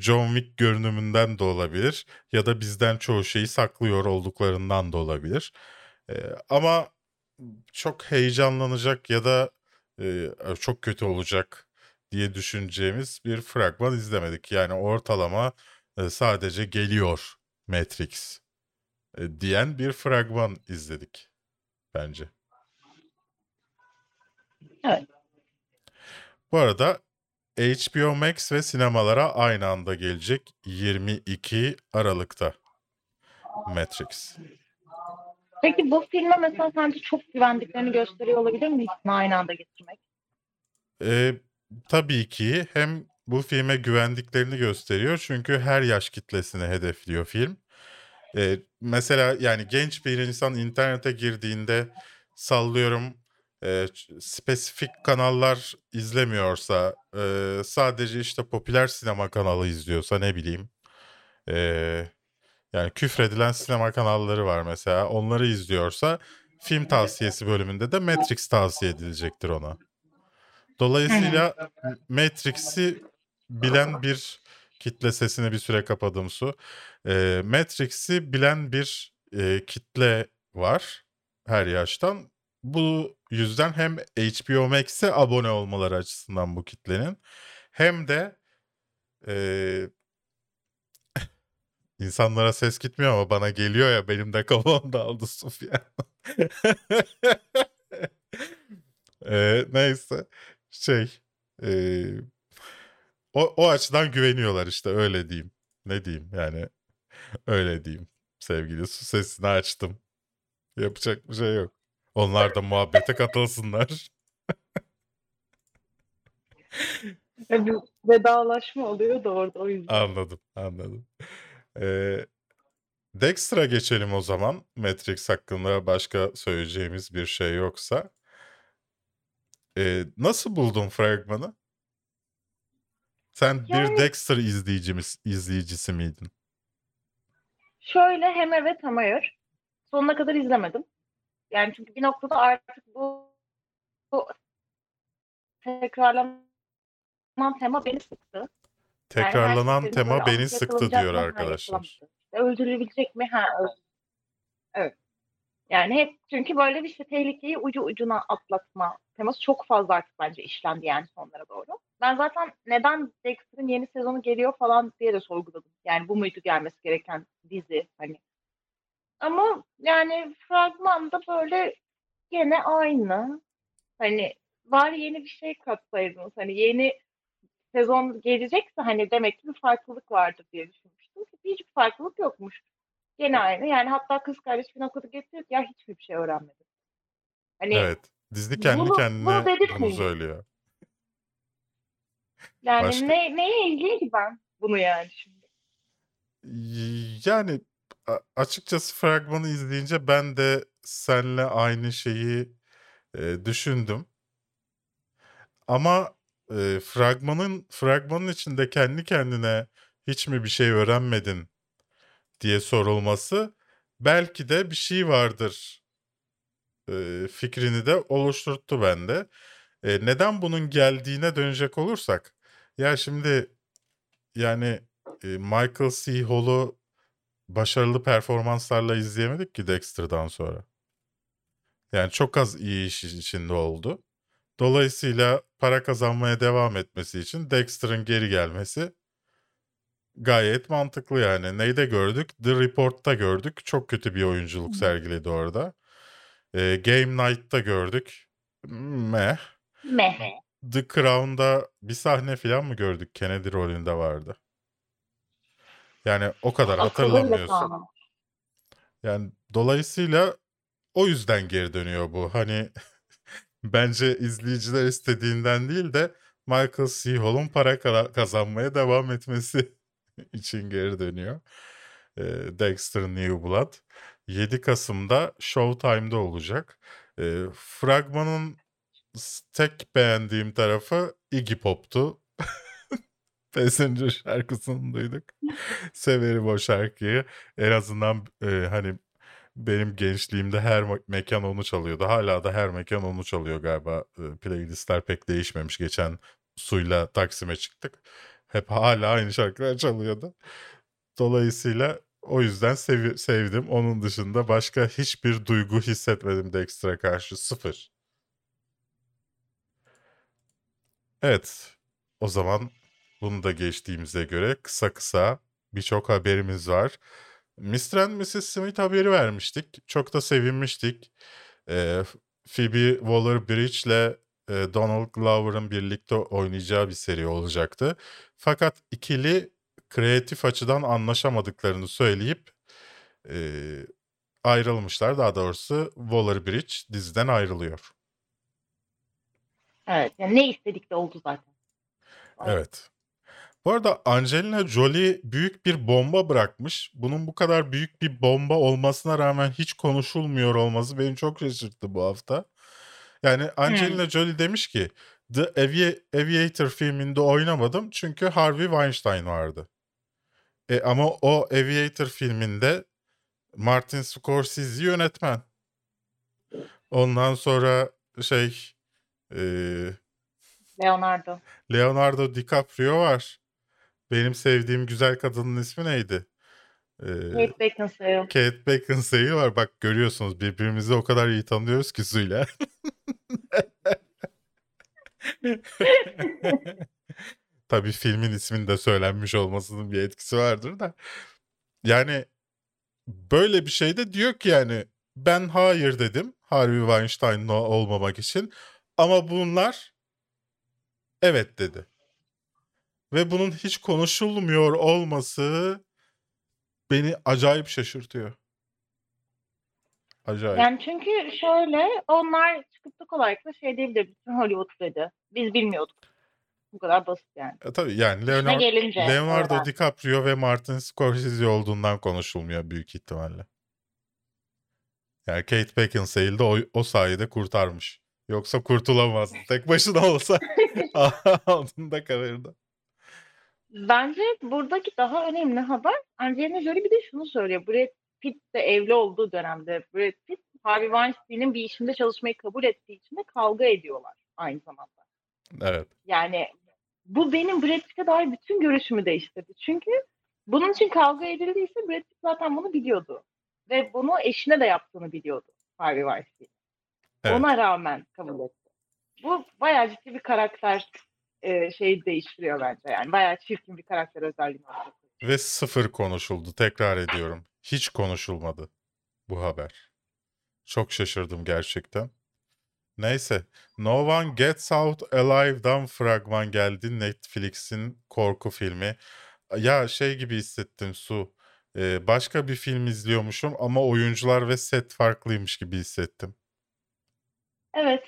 John Wick görünümünden de olabilir ya da bizden çoğu şeyi saklıyor olduklarından da olabilir. E, ama çok heyecanlanacak ya da e, çok kötü olacak diye düşüneceğimiz bir fragman izlemedik. Yani ortalama e, sadece geliyor Matrix e, diyen bir fragman izledik bence. Evet. Bu arada HBO Max ve sinemalara aynı anda gelecek 22 Aralık'ta Matrix. Peki bu filme mesela sence çok güvendiklerini gösteriyor olabilir mi ikisini aynı anda getirmek? E, tabii ki hem bu filme güvendiklerini gösteriyor çünkü her yaş kitlesini hedefliyor film. E, mesela yani genç bir insan internete girdiğinde sallıyorum e, spesifik kanallar izlemiyorsa e, sadece işte popüler sinema kanalı izliyorsa ne bileyim e, yani küfredilen sinema kanalları var mesela onları izliyorsa film tavsiyesi bölümünde de Matrix tavsiye edilecektir ona. Dolayısıyla Matrix'i bilen bir kitle sesini bir süre kapadım su. Ee, Matrix'i bilen bir e, kitle var her yaştan. Bu yüzden hem HBO Max'e abone olmaları açısından bu kitlenin hem de e, insanlara ses gitmiyor ama bana geliyor ya benim de kafam dağıldı Sufyan. Ee, neyse şey e, o, o açıdan güveniyorlar işte öyle diyeyim. Ne diyeyim yani öyle diyeyim. Sevgili su sesini açtım. Yapacak bir şey yok. Onlar da muhabbete katılsınlar. Bir vedalaşma oluyor da orada o yüzden. Anladım, anladım. Ee, Dexter'a geçelim o zaman. Matrix hakkında başka söyleyeceğimiz bir şey yoksa. Ee, nasıl buldun fragmanı? Sen bir Yani Dexter izleyicimiz, izleyicisi miydin? şöyle hem evet hem hayır. Sonuna kadar izlemedim. Yani çünkü bir noktada artık bu, bu tekrarlanan tema beni sıktı. Yani Tekrarlanan seferinde tema beni sıktı diyor arkadaşlar. öldürülebilecek mi? Ha. Evet. Yani hep çünkü böyle bir işte tehlikeyi ucu ucuna atlatma teması çok fazla artık bence işlendi yani sonlara doğru. Ben zaten neden Dexter'ın yeni sezonu geliyor falan diye de sorguladım. Yani bu muydu gelmesi gereken dizi hani. Ama yani fragmanda böyle gene aynı. Hani var yeni bir şey katsaydınız. Hani yeni sezon gelecekse hani demek ki bir farklılık vardır diye düşünmüştüm. Hiçbir farklılık yokmuş. Gene aynı. Yani hatta kız kardeş bir noktada getiriyor ki ya hiçbir şey öğrenmedim. Hani Evet. Dizi kendi bunu, bunu kendine bunu dedirtmeyin. söylüyor. Yani Başka ne, neye ilgili ki ben bunu yani şimdi? yani açıkçası fragmanı izleyince ben de senle aynı şeyi e, düşündüm. Ama e, fragmanın fragmanın içinde kendi kendine hiç mi bir şey öğrenmedin diye sorulması belki de bir şey vardır e, fikrini de oluşturttu bende. E, neden bunun geldiğine dönecek olursak ya şimdi yani e, Michael C. Hall'u başarılı performanslarla izleyemedik ki Dexter'dan sonra. Yani çok az iyi iş içinde oldu. Dolayısıyla para kazanmaya devam etmesi için Dexter'ın geri gelmesi gayet mantıklı yani. Neyde gördük? The Report'ta gördük. Çok kötü bir oyunculuk sergiledi orada. Ee, Game Night'ta gördük. Meh. Meh. The Crown'da bir sahne falan mı gördük? Kennedy rolünde vardı. Yani o kadar hatırlamıyorsun. Yani dolayısıyla o yüzden geri dönüyor bu. Hani bence izleyiciler istediğinden değil de Michael C. Hall'un para kazanmaya devam etmesi için geri dönüyor. Ee, Dexter New Blood. 7 Kasım'da Showtime'da olacak. Ee, fragmanın tek beğendiğim tarafı Iggy Pop'tu. Passenger şarkısını duyduk. Severim o şarkıyı. En azından e, hani benim gençliğimde her me- mekan onu çalıyordu. Hala da her mekan onu çalıyor galiba. Playlistler pek değişmemiş. Geçen suyla Taksim'e çıktık. Hep hala aynı şarkılar çalıyordu. Dolayısıyla o yüzden sevi- sevdim. Onun dışında başka hiçbir duygu hissetmedim Dexter'a karşı. Sıfır. Evet. O zaman bunu da geçtiğimize göre kısa kısa birçok haberimiz var. Mr. and Mrs. Smith haberi vermiştik. Çok da sevinmiştik. Ee, Phoebe Waller-Bridge ile e, Donald Glover'ın birlikte oynayacağı bir seri olacaktı. Fakat ikili kreatif açıdan anlaşamadıklarını söyleyip e, ayrılmışlar. Daha doğrusu Waller-Bridge diziden ayrılıyor. Evet. Yani ne istedik de oldu zaten. Evet. Bu arada Angelina Jolie büyük bir bomba bırakmış. Bunun bu kadar büyük bir bomba olmasına rağmen hiç konuşulmuyor olması beni çok şaşırttı bu hafta. Yani Angelina Jolie demiş ki The Avi- Aviator filminde oynamadım çünkü Harvey Weinstein vardı. E ama o Aviator filminde Martin Scorsese yönetmen. Ondan sonra şey e, Leonardo. Leonardo DiCaprio var. Benim sevdiğim güzel kadının ismi neydi? Ee, Kate Beckinsale. Kate Beckinsale var. Bak görüyorsunuz birbirimizi o kadar iyi tanıyoruz ki Suyla. Tabii filmin isminin de söylenmiş olmasının bir etkisi vardır da. Yani böyle bir şey de diyor ki yani ben hayır dedim Harvey Weinstein'la olmamak için ama bunlar evet dedi. Ve bunun hiç konuşulmuyor olması beni acayip şaşırtıyor. Acayip. Yani çünkü şöyle onlar çıkıp da kolaylıkla şey diyebilir. Bütün Hollywood dedi. Biz bilmiyorduk. Bu kadar basit yani. E, tabii yani Leonardo, gelince. Leonardo oradan. DiCaprio ve Martin Scorsese olduğundan konuşulmuyor büyük ihtimalle. Yani Kate Beckinsale de o, o sayede kurtarmış. Yoksa kurtulamazdı. Tek başına olsa altında kalırdı. Bence buradaki daha önemli haber Angelina Jolie bir de şunu söylüyor. Brad Pitt de evli olduğu dönemde Brad Pitt Harvey Weinstein'in bir işinde çalışmayı kabul ettiği için de kavga ediyorlar aynı zamanda. Evet. Yani bu benim Brad Pitt'e dair bütün görüşümü değiştirdi. Çünkü bunun için kavga edildiyse Brad Pitt zaten bunu biliyordu. Ve bunu eşine de yaptığını biliyordu Harvey Weinstein. Evet. Ona rağmen kabul etti. Bu bayağı ciddi bir karakter e, şeyi değiştiriyor bence. Yani bayağı çirkin bir karakter özelliği. koyuyor. Ve sıfır konuşuldu. Tekrar ediyorum. Hiç konuşulmadı bu haber. Çok şaşırdım gerçekten. Neyse. No One Gets Out Alive'dan fragman geldi. Netflix'in korku filmi. Ya şey gibi hissettim Su. Ee, başka bir film izliyormuşum ama oyuncular ve set farklıymış gibi hissettim. Evet.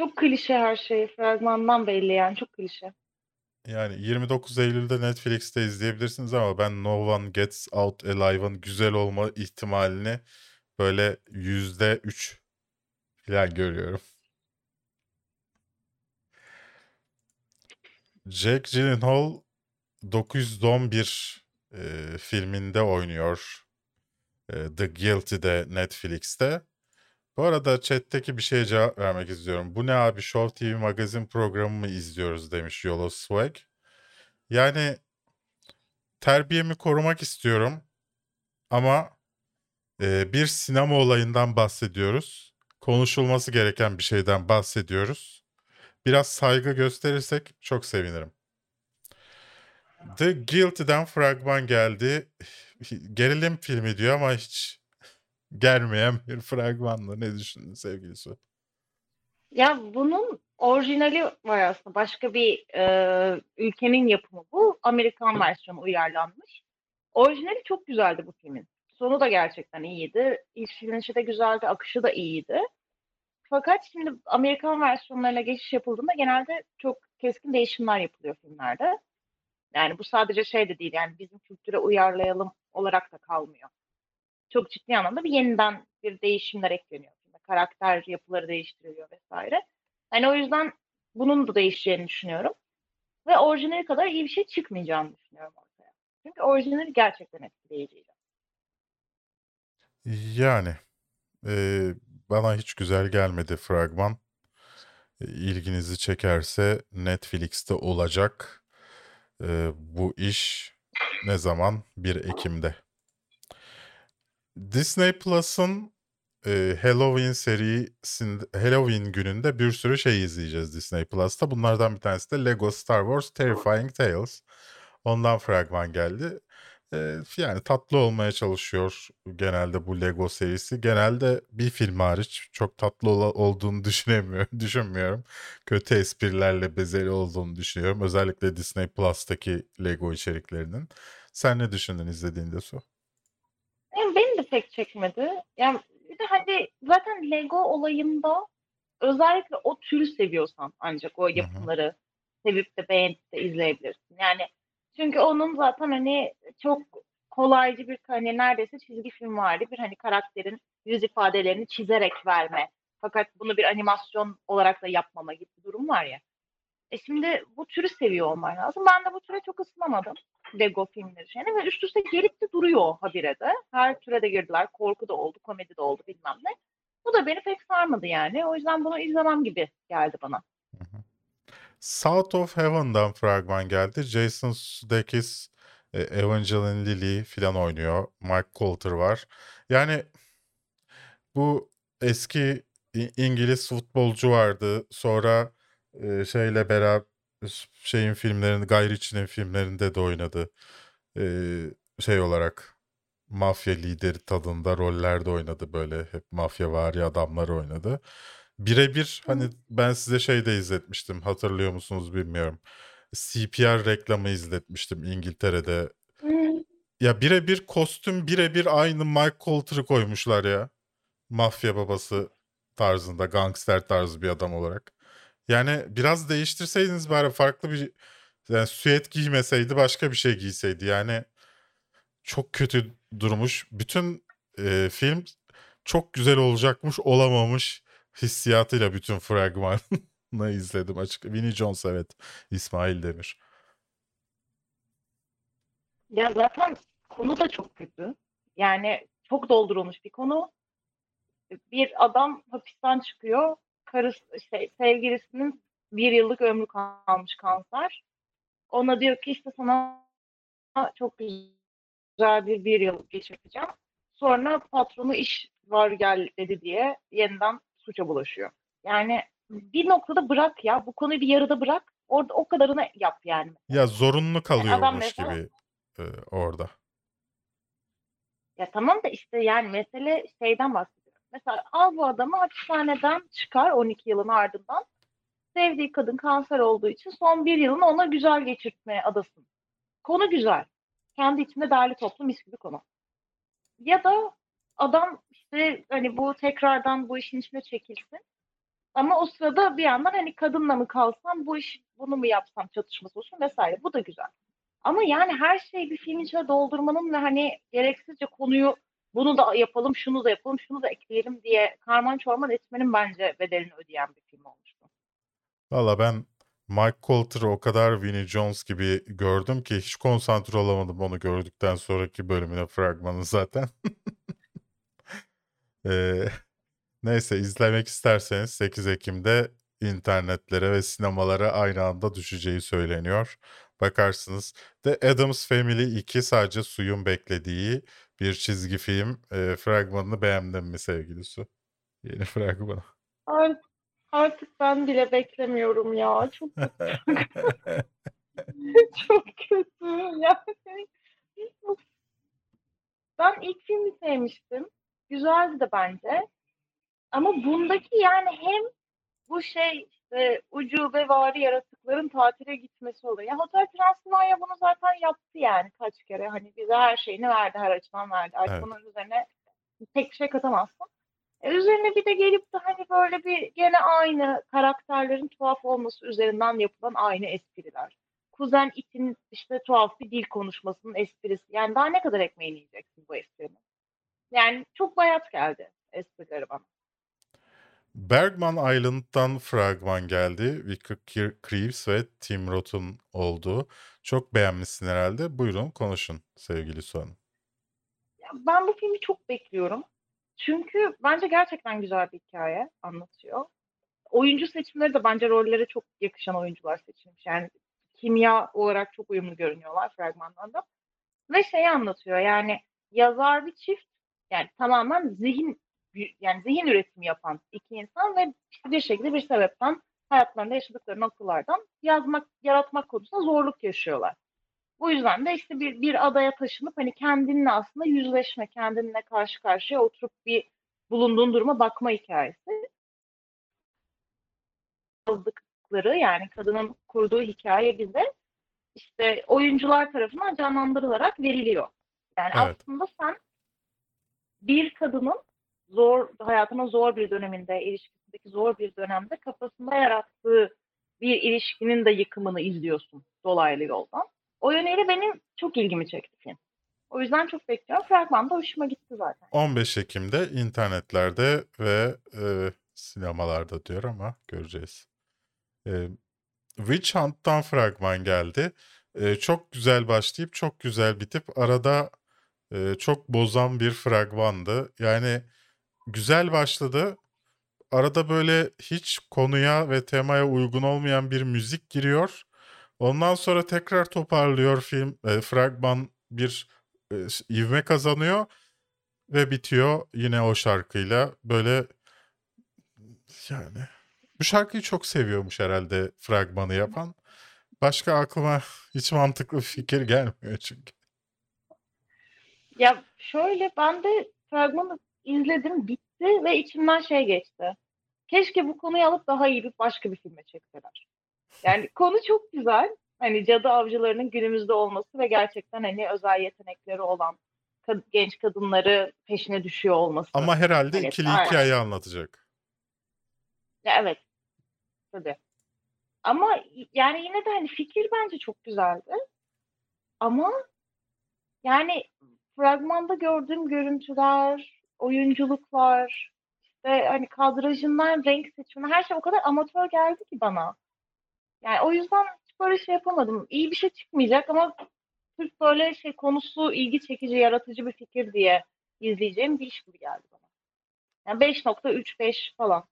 Çok klişe her şey. Fragmandan belli yani. Çok klişe. Yani 29 Eylül'de Netflix'te izleyebilirsiniz ama ben No One Gets Out Alive'ın güzel olma ihtimalini böyle %3 falan görüyorum. Jake Gyllenhaal 911 e, filminde oynuyor. E, The Guilty'de Netflix'te. Bu arada chat'teki bir şeye cevap vermek istiyorum. Bu ne abi Show TV magazin programı mı izliyoruz demiş Yolo Swag. Yani terbiyemi korumak istiyorum ama e, bir sinema olayından bahsediyoruz. Konuşulması gereken bir şeyden bahsediyoruz. Biraz saygı gösterirsek çok sevinirim. The Guilty'den fragman geldi. Gerilim filmi diyor ama hiç germeyen bir fragmanla. Ne düşündün sevgili Su? Ya bunun orijinali var aslında. Başka bir e, ülkenin yapımı bu. Amerikan versiyonu uyarlanmış. Orijinali çok güzeldi bu filmin. Sonu da gerçekten iyiydi. İşlenişi de güzeldi, akışı da iyiydi. Fakat şimdi Amerikan versiyonlarına geçiş yapıldığında genelde çok keskin değişimler yapılıyor filmlerde. Yani bu sadece şey de değil yani bizim kültüre uyarlayalım olarak da kalmıyor. Çok ciddi anlamda bir yeniden bir değişimler ekleniyor. Karakter yapıları değiştiriliyor vesaire. Yani o yüzden bunun da değişeceğini düşünüyorum. Ve orijinali kadar iyi bir şey çıkmayacağını düşünüyorum ortaya. Çünkü orijinali gerçekten etkileyiciydi. Yani e, bana hiç güzel gelmedi fragman. E, ilginizi çekerse Netflix'te olacak. E, bu iş ne zaman? 1 Ekim'de. Disney Plus'ın e, Halloween serisinde Halloween gününde bir sürü şey izleyeceğiz Disney Plus'ta. Bunlardan bir tanesi de Lego Star Wars Terrifying Tales. Ondan fragman geldi. E, yani tatlı olmaya çalışıyor genelde bu Lego serisi. Genelde bir film hariç çok tatlı ola- olduğunu düşünemiyorum, düşünmüyorum. Kötü esprilerle bezeli olduğunu düşünüyorum. Özellikle Disney Plus'taki Lego içeriklerinin. Sen ne düşündün izlediğinde Su? De pek çekmedi. Yani bir de hani zaten Lego olayında özellikle o türü seviyorsan ancak o yapımları sevip de beğenip de izleyebilirsin. Yani çünkü onun zaten hani çok kolaycı bir hani neredeyse çizgi film vardı. Bir hani karakterin yüz ifadelerini çizerek verme. Fakat bunu bir animasyon olarak da yapmama gibi bir durum var ya. E şimdi bu türü seviyor olman lazım. Ben de bu türe çok ısınamadım. Lego filmleri şeyine ve üst üste gelip de duruyor habire de. Her türe de girdiler. Korku da oldu, komedi de oldu bilmem ne. Bu da beni pek sarmadı yani. O yüzden bunu izlemem gibi geldi bana. South of Heaven'dan fragman geldi. Jason Sudeikis, e, Evangeline Lilly filan oynuyor. Mike Colter var. Yani bu eski İngiliz futbolcu vardı. Sonra e, şeyle beraber şeyin filmlerinde, Guy Ritchie'nin filmlerinde de oynadı. E, şey olarak mafya lideri tadında rollerde oynadı böyle. Hep mafyavari adamlar oynadı. Birebir hani ben size şey de izletmiştim. Hatırlıyor musunuz bilmiyorum. CPR reklamı izletmiştim İngiltere'de. Ya birebir kostüm birebir aynı Mike Colter'ı koymuşlar ya. Mafya babası tarzında, gangster tarzı bir adam olarak. Yani biraz değiştirseydiniz bari farklı bir yani süet giymeseydi başka bir şey giyseydi. Yani çok kötü durmuş. Bütün e, film çok güzel olacakmış olamamış hissiyatıyla bütün fragmanı izledim açık. Vinnie Jones evet. İsmail Demir. Ya zaten konu da çok kötü. Yani çok doldurulmuş bir konu. Bir adam hapisten çıkıyor. Karısı, şey, sevgilisinin bir yıllık ömrü kalmış kanser. Ona diyor ki işte sana çok güzel bir bir yıl geçireceğim. Sonra patronu iş var gel dedi diye yeniden suça bulaşıyor. Yani bir noktada bırak ya. Bu konuyu bir yarıda bırak. Orada o kadarını yap yani. Ya zorunlu kalıyormuş mesela- gibi e, orada. Ya tamam da işte yani mesele şeyden bahsediyorum. Mesela al bu adamı hapishaneden çıkar 12 yılın ardından. Sevdiği kadın kanser olduğu için son bir yılını ona güzel geçirtmeye adasın. Konu güzel. Kendi içinde değerli toplu mis gibi konu. Ya da adam işte hani bu tekrardan bu işin içine çekilsin. Ama o sırada bir yandan hani kadınla mı kalsam bu iş bunu mu yapsam çatışması olsun vesaire. Bu da güzel. Ama yani her şeyi bir film içine doldurmanın ve hani gereksizce konuyu bunu da yapalım, şunu da yapalım, şunu da ekleyelim diye karman çorman etmenin bence bedelini ödeyen bir film olmuştu. Valla ben Mike Colter'ı o kadar Vinnie Jones gibi gördüm ki hiç konsantre olamadım onu gördükten sonraki bölümüne fragmanı zaten. Ee, neyse izlemek isterseniz 8 Ekim'de internetlere ve sinemalara aynı anda düşeceği söyleniyor. Bakarsınız. The Addams Family 2 sadece suyun beklediği bir çizgi film. Ee, fragmanını beğendin mi sevgili Su? Yeni fragmanı. Artık, artık ben bile beklemiyorum ya. Çok çok kötü. Yani ben ilk filmi sevmiştim. Güzeldi de bence. Ama bundaki yani hem bu şey işte ucubevari yaratıkların tatile gitmesi. Ya Hotel Transylvania bunu zaten yaptı yani kaç kere. Hani bize her şeyini verdi, her açıdan verdi. Artık Evet. bunun üzerine tek bir şey katamazsın. E, üzerine bir de gelip de hani böyle bir gene aynı karakterlerin tuhaf olması üzerinden yapılan aynı espriler. Kuzen itin işte tuhaf bir dil konuşmasının esprisi. Yani daha ne kadar ekmeğini yiyeceksin bu esprinin? Yani çok bayat geldi esprileri bana. Bergman Island'dan fragman geldi. Vicky Krieves ve Tim Roth'un olduğu. Çok beğenmişsin herhalde. Buyurun konuşun sevgili Su ben bu filmi çok bekliyorum. Çünkü bence gerçekten güzel bir hikaye anlatıyor. Oyuncu seçimleri de bence rollere çok yakışan oyuncular seçilmiş. Yani kimya olarak çok uyumlu görünüyorlar fragmandan da. Ve şeyi anlatıyor yani yazar bir çift yani tamamen zihin yani zihin üretimi yapan iki insan ve bir şekilde bir sebepten hayatlarında yaşadıkları noktalardan yazmak, yaratmak konusunda zorluk yaşıyorlar. Bu yüzden de işte bir, bir adaya taşınıp hani kendinle aslında yüzleşme, kendinle karşı karşıya oturup bir bulunduğun duruma bakma hikayesi. Yazdıkları yani kadının kurduğu hikaye bize işte oyuncular tarafından canlandırılarak veriliyor. Yani Evet. aslında sen bir kadının zor hayatının zor bir döneminde, ilişkisindeki zor bir dönemde kafasında yarattığı bir ilişkinin de yıkımını izliyorsun dolaylı yoldan. O yönüyle benim çok ilgimi çekti film. O yüzden çok bekliyorum. Fragman da hoşuma gitti zaten. 15 Ekim'de internetlerde ve e, sinemalarda diyor ama göreceğiz. E, Witch Hunt'tan fragman geldi. E, çok güzel başlayıp çok güzel bitip arada e, çok bozan bir fragmandı. Yani güzel başladı. Arada böyle hiç konuya ve temaya uygun olmayan bir müzik giriyor. Ondan sonra tekrar toparlıyor film. E, fragman bir e, ivme kazanıyor ve bitiyor yine o şarkıyla. Böyle yani bu şarkıyı çok seviyormuş herhalde fragmanı yapan. Başka aklıma hiç mantıklı bir fikir gelmiyor çünkü. Ya şöyle ben de fragmanı izledim, bitti ve içimden şey geçti. Keşke bu konuyu alıp daha iyi bir başka bir filme çekseler. Yani konu çok güzel. Hani cadı avcılarının günümüzde olması ve gerçekten hani özel yetenekleri olan kad- genç kadınları peşine düşüyor olması. Ama herhalde Evet, ikili aynen. hikaye anlatacak. Ya evet. Tabii. Ama yani yine de hani fikir bence çok güzeldi. Ama yani fragmanda gördüğüm görüntüler, oyunculuklar, işte hani kadrajından renk seçimi her şey o kadar amatör geldi ki bana. Yani o yüzden hiç böyle şey yapamadım. İyi bir şey çıkmayacak ama sırf böyle şey konusu ilgi çekici, yaratıcı bir fikir diye izleyeceğim bir iş gibi geldi bana. Yani 5.35 falan.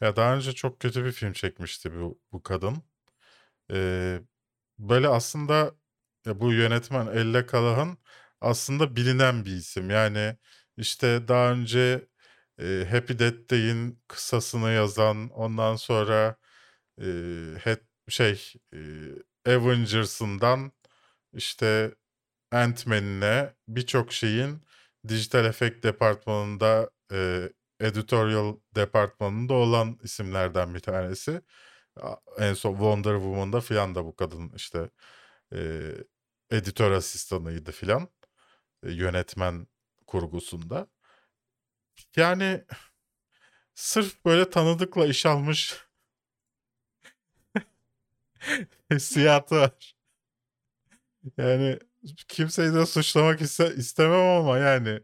Ya daha önce çok kötü bir film çekmişti bu, bu kadın. Ee, böyle aslında ya bu yönetmen Elle Kalahan aslında bilinen bir isim. Yani işte daha önce e, Happy Death Day'in kısasını yazan, ondan sonra e, het, şey e, Avengers'ından işte Ant-Man'ine birçok şeyin dijital efekt departmanında e, editorial departmanında olan isimlerden bir tanesi. En son Wonder Woman'da filan da bu kadın işte e, editör asistanıydı filan. E, yönetmen kurgusunda. Yani sırf böyle tanıdıkla iş almış hissiyatı var. Yani kimseyi de suçlamak iste- istemem ama yani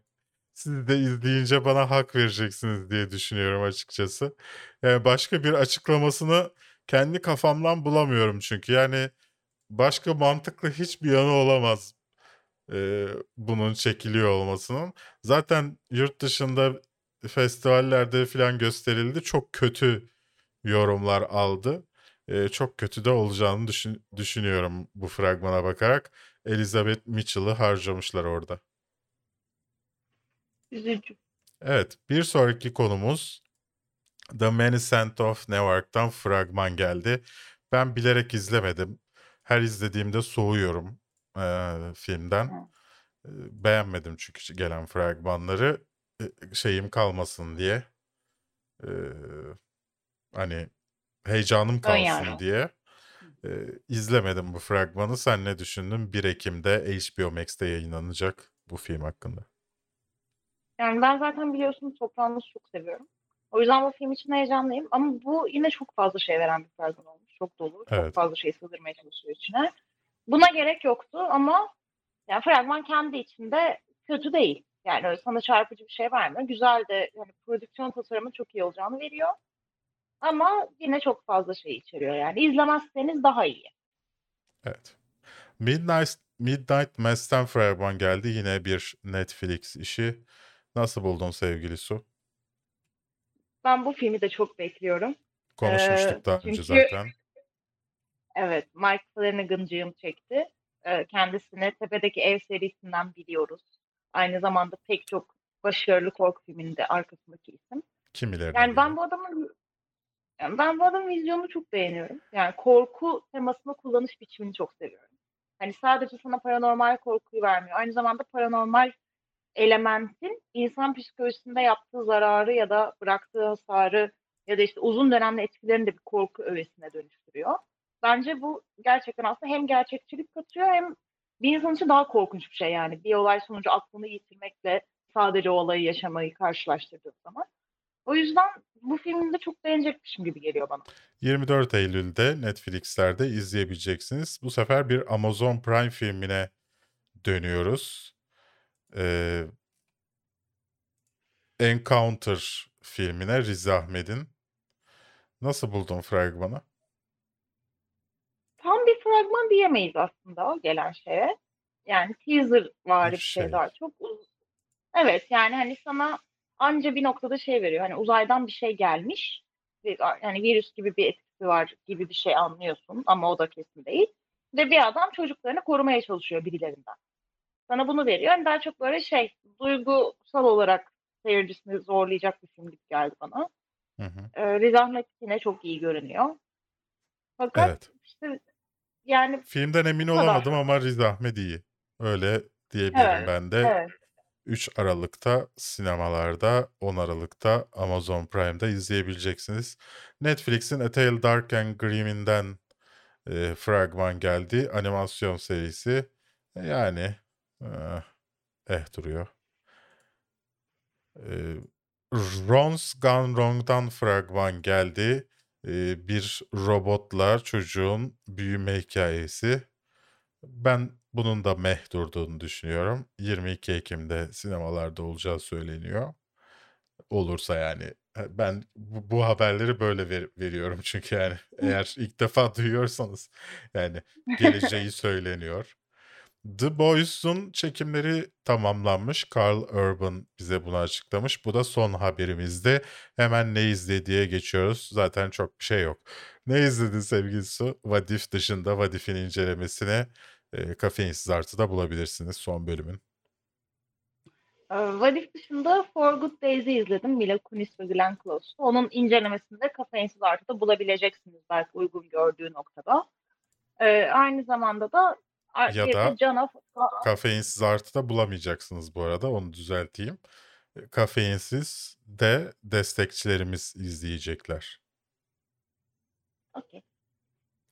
siz de izleyince bana hak vereceksiniz diye düşünüyorum açıkçası. Yani başka bir açıklamasını kendi kafamdan bulamıyorum çünkü. Yani başka mantıklı hiçbir yanı olamaz e, bunun çekiliyor olmasının. Zaten yurt dışında festivallerde falan gösterildi. Çok kötü yorumlar aldı. E, çok kötü de olacağını düşün- düşünüyorum bu fragmana bakarak. Elizabeth Mitchell'ı harcamışlar orada. Üzücü. Evet, bir sonraki konumuz The Many Scent of Newark'tan fragman geldi. Ben bilerek izlemedim. Her izlediğimde soğuyorum eee, filmden. Eee, beğenmedim çünkü gelen fragmanları. Eee, şeyim kalmasın diye. Eee, hani heyecanım kalsın yargı. diye. Eee, izlemedim bu fragmanı. Sen ne düşündün? 1 Ekim'de HBO Max'te yayınlanacak bu film hakkında. Yani ben zaten biliyorsunuz Sopranos'u çok seviyorum. O yüzden bu film için heyecanlıyım. Ama bu yine çok fazla şey veren bir fragman olmuş. Çok dolu. Çok Evet. fazla şey sığdırmaya çalışıyor içine. Buna gerek yoktu ama yani fragman kendi içinde kötü değil. Yani öyle sana çarpıcı bir şey vermiyor. Güzel de yani prodüksiyon tasarımı çok iyi olacağını veriyor. Ama yine çok fazla şey içeriyor yani. İzlemezseniz daha iyi. Evet. Midnight Midnight Mass'ten fragman geldi. Yine bir Netflix işi. Nasıl buldun sevgili Su? Ben bu filmi de çok bekliyorum. Konuşmuştuk Ee, daha önce çünkü- zaten. Evet, Mike Flanagan'cığım çekti. Ee, kendisini Tepedeki Ev serisinden biliyoruz. Aynı zamanda pek çok başarılı korku filminde arkasındaki isim. Kimilerine Yani ben bu adamın yani ben bu adamın vizyonunu çok beğeniyorum. Yani korku temasını kullanış biçimini çok seviyorum. Hani sadece sana paranormal korkuyu vermiyor. Aynı zamanda paranormal elementin insan psikolojisinde yaptığı zararı ya da bıraktığı hasarı ya da işte uzun dönemli etkilerini de bir korku öğesine dönüştürüyor. Bence bu gerçekten aslında hem gerçekçilik katıyor hem bir insan için daha korkunç bir şey yani. Bir olay sonucu aklını yitirmekle sadece o olayı yaşamayı karşılaştırdığın zaman. O yüzden bu filmi de çok beğenecekmişim gibi geliyor bana. 24 Eylül'de Netflix'lerde izleyebileceksiniz. Bu sefer bir Amazon Prime filmine dönüyoruz. Ee, Encounter filmine Riz Ahmed'in. Nasıl buldun fragmanı? Fragman diyemeyiz aslında o gelen şeye. Yani teaser var Bir şey şey. daha çok. Evet yani hani sana anca bir noktada şey veriyor. Hani uzaydan bir şey gelmiş. Bir, yani virüs gibi bir etkisi var gibi bir şey anlıyorsun ama o da kesin değil. Ve bir adam çocuklarını korumaya çalışıyor birilerinden. Sana bunu veriyor. Yani daha çok böyle şey duygusal olarak seyircisini zorlayacak bir film gibi geldi bana. Hı hı. Ee, Riz Ahmed yine çok iyi görünüyor. Fakat Evet. işte yani Filmden emin Bu kadar. olamadım ama Riz Ahmed iyi. Öyle diyebilirim Evet, ben de. evet. 3 Aralık'ta sinemalarda, 10 Aralık'ta Amazon Prime'da izleyebileceksiniz. Netflix'in A Tale Dark and Grim'inden e, fragman geldi. Animasyon serisi. E, Yani eh, eh duruyor. E, Ron's Gone Wrong'dan fragman geldi. E, bir robotla çocuğun büyüme hikayesi. Ben bunun da meh durduğunu düşünüyorum. 22 Ekim'de sinemalarda olacağı söyleniyor. Olursa yani. E, Ben bu, bu haberleri böyle ver- veriyorum çünkü yani eğer ilk defa duyuyorsanız yani geleceği söyleniyor. The Boys'un çekimleri tamamlanmış. Carl Urban bize bunu açıklamış. Bu da son haberimizde. Hemen ne izlediğe geçiyoruz. Zaten çok bir şey yok. Ne izledin sevgili Su? Vadif dışında Vadif'in incelemesini e, Kafeinsiz Artı'da bulabilirsiniz son bölümün. Ee, Vadif dışında For Good Days'i izledim. Mila Kunis ve Glenn Close'tu. Onun incelemesini de Kafeinsiz Artı'da bulabileceksiniz belki uygun gördüğü noktada. Ee, aynı zamanda da Ya bir da- Cana Kafeinsiz Artı'da bulamayacaksınız bu arada. Onu düzelteyim. E, Kafeinsiz de destekçilerimiz izleyecekler. Okey.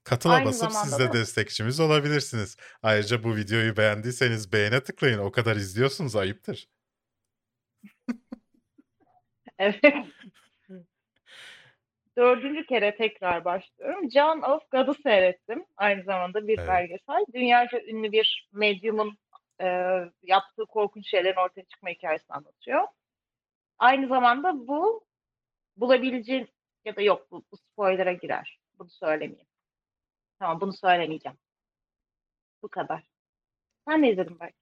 Katıla Aynı basıp siz de da- destekçimiz olabilirsiniz. Ayrıca bu videoyu beğendiyseniz beğene tıklayın. O kadar izliyorsunuz ayıptır. Evet. Dördüncü kere tekrar başlıyorum. John of God'u seyrettim. Aynı zamanda bir Evet. belgesel. Dünyaca ünlü bir medyumun e, yaptığı korkunç şeylerin ortaya çıkma hikayesini anlatıyor. Aynı zamanda bu bulabileceğin ya da yok bu, bu spoiler'a girer. Bunu söylemeyeyim. Tamam bunu söylemeyeceğim. Bu kadar. Sen ne izledin belki?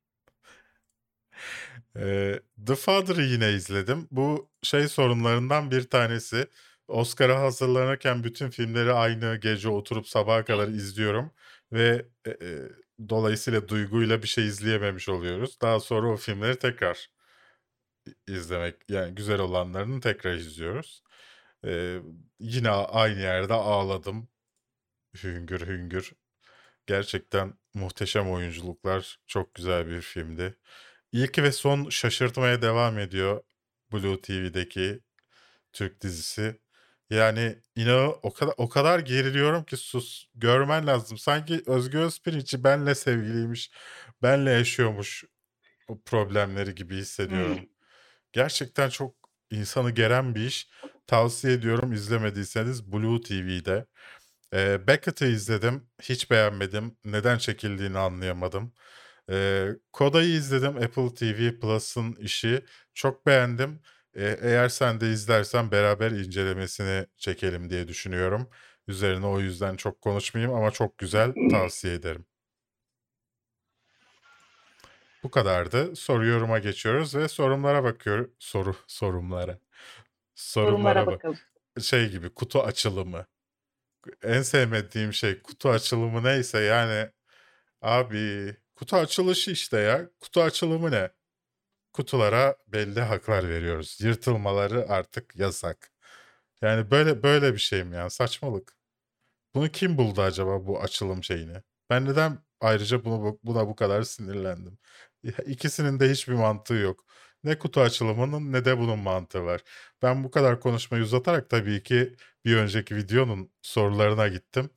The Father'ı yine izledim. Bu şey sorunlarından bir tanesi. Oscar'a hazırlanırken bütün filmleri aynı gece oturup sabaha kadar izliyorum ve e, e, dolayısıyla duyguyla bir şey izleyememiş oluyoruz. Daha sonra o filmleri tekrar izlemek yani güzel olanlarını tekrar izliyoruz. Ee, yine aynı yerde ağladım. Hüngür hüngür. Gerçekten muhteşem oyunculuklar. Çok güzel bir filmdi. İlk ve son şaşırtmaya devam ediyor Blue TV'deki Türk dizisi. Yani inan o kadar o kadar geriliyorum ki sus görmen lazım. Sanki Özgür Özpirinççi benle sevgiliymiş, benle yaşıyormuş o problemleri gibi hissediyorum. Gerçekten çok insanı geren bir iş. Tavsiye ediyorum izlemediyseniz Blue TV'de. Ee, Beckett'ı izledim. Hiç beğenmedim. Neden çekildiğini anlayamadım. Ee, Koda'yı izledim. Apple TV Plus'ın işi. Çok beğendim. Ee, eğer sen de izlersen beraber incelemesini çekelim diye düşünüyorum. Üzerine o yüzden çok konuşmayayım ama çok güzel. Tavsiye ederim. Bu kadardı. Soru yoruma geçiyoruz ve sorumlara bakıyoruz. Soru sorumlara. Sorunlara Sorumlara bak. bakalım. Şey gibi kutu açılımı. En sevmediğim şey kutu açılımı neyse yani abi kutu açılışı işte ya. Kutu açılımı ne? Kutulara belli haklar veriyoruz. Yırtılmaları artık yasak. Yani böyle böyle bir şey mi yani saçmalık. Bunu kim buldu acaba bu açılım şeyini? Ben neden ayrıca bunu bu- buna bu kadar sinirlendim? İkisinin de hiçbir mantığı yok. Ne kutu açılımının ne de bunun mantığı var. Ben bu kadar konuşmayı uzatarak tabii ki bir önceki videonun sorularına gittim.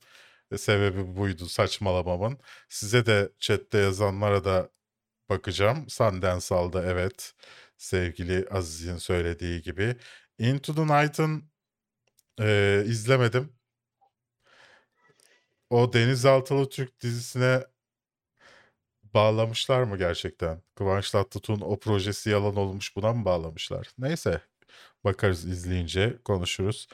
E, Sebebi buydu saçmalamamın. Size de chatte yazanlara da bakacağım. Sundance aldı evet. Sevgili Aziz'in söylediği gibi. Into the Night'ın e, izlemedim. O Denizaltılı Türk dizisine bağlamışlar mı gerçekten? Kıvanç Tatlıtuğ'un o projesi yalan olmuş buna mı bağlamışlar? Neyse bakarız izleyince konuşuruz.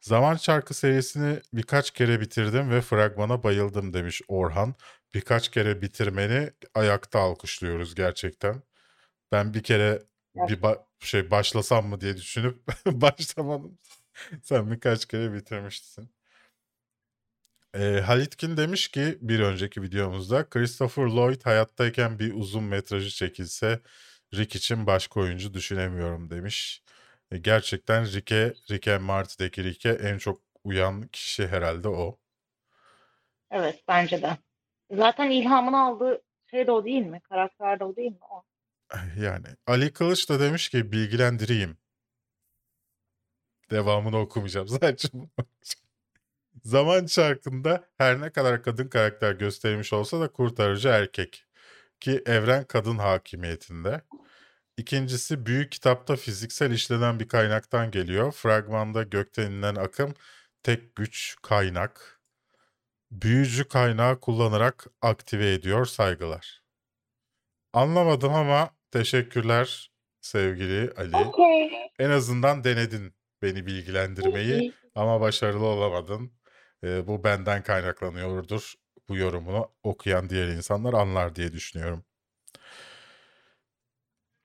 Zaman Çarkı serisini birkaç kere bitirdim ve fragmana bayıldım demiş Orhan. Birkaç kere bitirmeni ayakta alkışlıyoruz gerçekten. Ben bir kere bir ba- şey başlasam mı diye düşünüp başlamadım. Sen birkaç kere bitirmişsin. Ee, Halitkin demiş ki bir önceki videomuzda Christopher Lloyd hayattayken bir uzun metrajı çekilse Rick için başka oyuncu düşünemiyorum demiş. E, gerçekten Rick'e, Rick and Morty'deki Rick'e en çok uyan kişi herhalde o. Evet bence de. Zaten ilhamını aldığı şey de o değil mi? Karakter de o değil mi? O. Yani Ali Kılıç da demiş ki bilgilendireyim. Devamını okumayacağım. Sadece. Zaman çarkında her ne kadar kadın karakter gösterilmiş olsa da kurtarıcı erkek. Ki evren kadın hakimiyetinde. İkincisi büyük kitapta fiziksel işlenen bir kaynaktan geliyor. Fragmanda gökten inen akım tek güç kaynak. Büyücü kaynağı kullanarak aktive ediyor saygılar. Anlamadım ama teşekkürler sevgili Ali. Okey. En azından denedin beni bilgilendirmeyi ama başarılı olamadın. Ee, bu benden kaynaklanıyordur. Bu yorumunu okuyan diğer insanlar anlar diye düşünüyorum.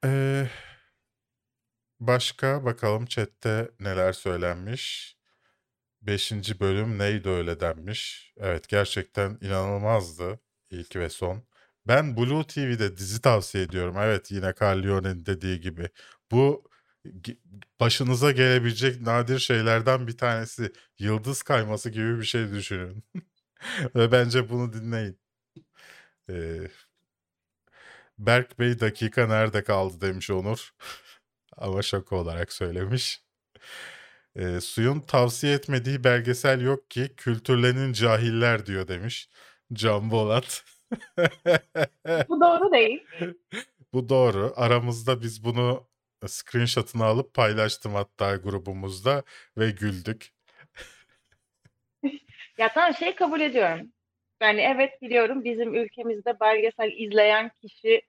Ee, başka bakalım chatte neler söylenmiş. Beşinci bölüm neydi öyle denmiş. Evet gerçekten inanılmazdı ilk ve son. Ben Blue TV'de dizi tavsiye ediyorum. Evet yine Carleone'nin dediği gibi. Bu başınıza gelebilecek nadir şeylerden bir tanesi. Yıldız kayması gibi bir şey düşünün. Ve bence bunu dinleyin. Ee, Berk Bey dakika nerede kaldı demiş Onur. Ama şaka olarak söylemiş. Ee, suyun tavsiye etmediği belgesel yok ki kültürlenin cahiller diyor demiş. Can Bolat. Bu doğru değil. Bu doğru. Aramızda biz bunu screenshot'ını alıp paylaştım hatta grubumuzda ve güldük. Ya tamam şey kabul ediyorum. Yani evet biliyorum bizim ülkemizde belgesel izleyen kişi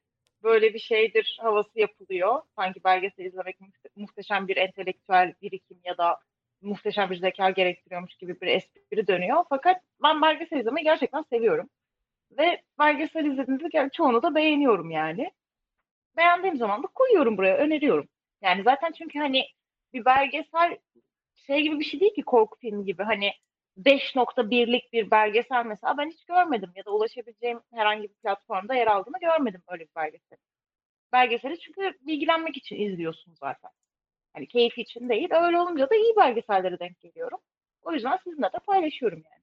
böyle bir şeydir havası yapılıyor. Sanki belgesel izlemek muhte- muhteşem bir entelektüel birikim ya da muhteşem bir zeka gerektiriyormuş gibi bir espri dönüyor. Fakat ben belgesel izlemeyi gerçekten seviyorum. Ve belgesel izlediğimde ger- çoğunu da beğeniyorum yani. Beğendiğim zaman da koyuyorum buraya, öneriyorum. Yani zaten çünkü hani bir belgesel şey gibi bir şey değil ki korku filmi gibi. Hani 5.1'lik bir belgesel mesela ben hiç görmedim ya da ulaşabileceğim herhangi bir platformda yer aldığını görmedim öyle bir belgesel. Belgeseli çünkü bilgilenmek için izliyorsun zaten. Hani keyif için değil. Öyle olunca da iyi belgesellere denk geliyorum. O yüzden sizinle de paylaşıyorum yani.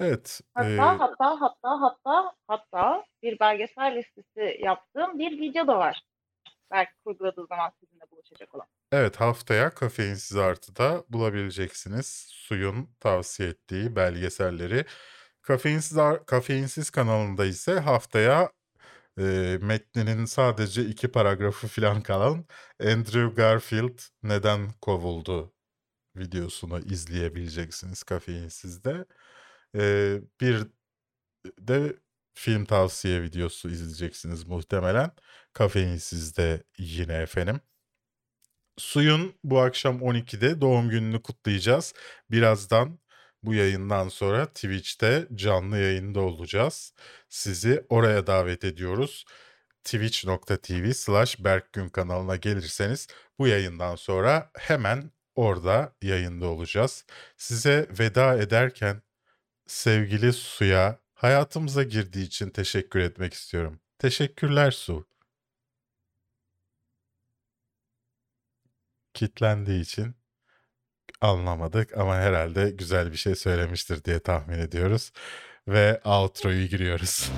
Evet. Hatta e, hatta hatta hatta hatta bir belgesel listesi yaptığım bir video da var. Belki kurguladığı zaman sizinle buluşacak olan. Evet haftaya Kafeinsiz Artı'da bulabileceksiniz Suyun tavsiye ettiği belgeselleri. Kafeinsiz, Ar- Kafeinsiz kanalında ise haftaya e, metninin sadece iki paragrafı falan kalan Andrew Garfield neden kovuldu videosunu izleyebileceksiniz Kafeinsiz'de. E, bir de film tavsiye videosu izleyeceksiniz muhtemelen. Kafeinsiz'de yine efendim. Suyun bu akşam 12'de doğum gününü kutlayacağız. Birazdan bu yayından sonra Twitch'te canlı yayında olacağız. Sizi oraya davet ediyoruz. twitch.tv slash Berkgün kanalına gelirseniz bu yayından sonra hemen orada yayında olacağız. Size veda ederken sevgili Su'ya hayatımıza girdiği için teşekkür etmek istiyorum. Teşekkürler Su. Kitlendiği için anlamadık ama herhalde güzel bir şey söylemiştir diye tahmin ediyoruz. Ve outro'yu giriyoruz.